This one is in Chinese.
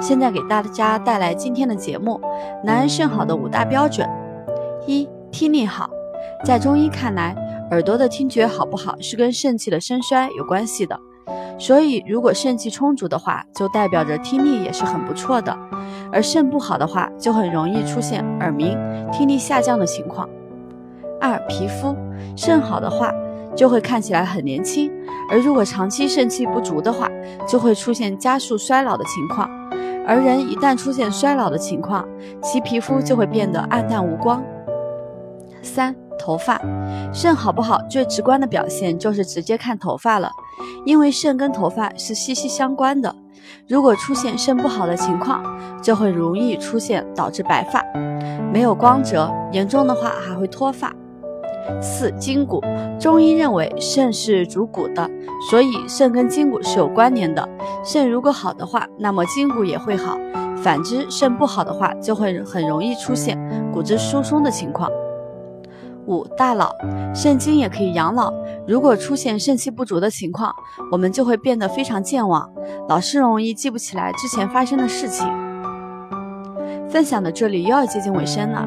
现在给大家带来今天的节目：男人肾好的五大标准。一、听力好。在中医看来，耳朵的听觉好不好是跟肾气的盛衰有关系的。所以，如果肾气充足的话，就代表着听力也是很不错的；而肾不好的话，就很容易出现耳鸣、听力下降的情况。二、皮肤肾好的话，就会看起来很年轻；而如果长期肾气不足的话，就会出现加速衰老的情况。而人一旦出现衰老的情况，其皮肤就会变得暗淡无光。三、头发，肾好不好，最直观的表现就是直接看头发了，因为肾跟头发是息息相关的。如果出现肾不好的情况，就会容易出现导致白发，没有光泽，严重的话还会脱发。四、筋骨，中医认为肾是主骨的，所以肾跟筋骨是有关联的。肾如果好的话，那么筋骨也会好；反之，肾不好的话，就会很容易出现骨质疏松的情况。五、大脑，肾精也可以养老。如果出现肾气不足的情况，我们就会变得非常健忘，老是容易记不起来之前发生的事情。分享到这里又要接近尾声了。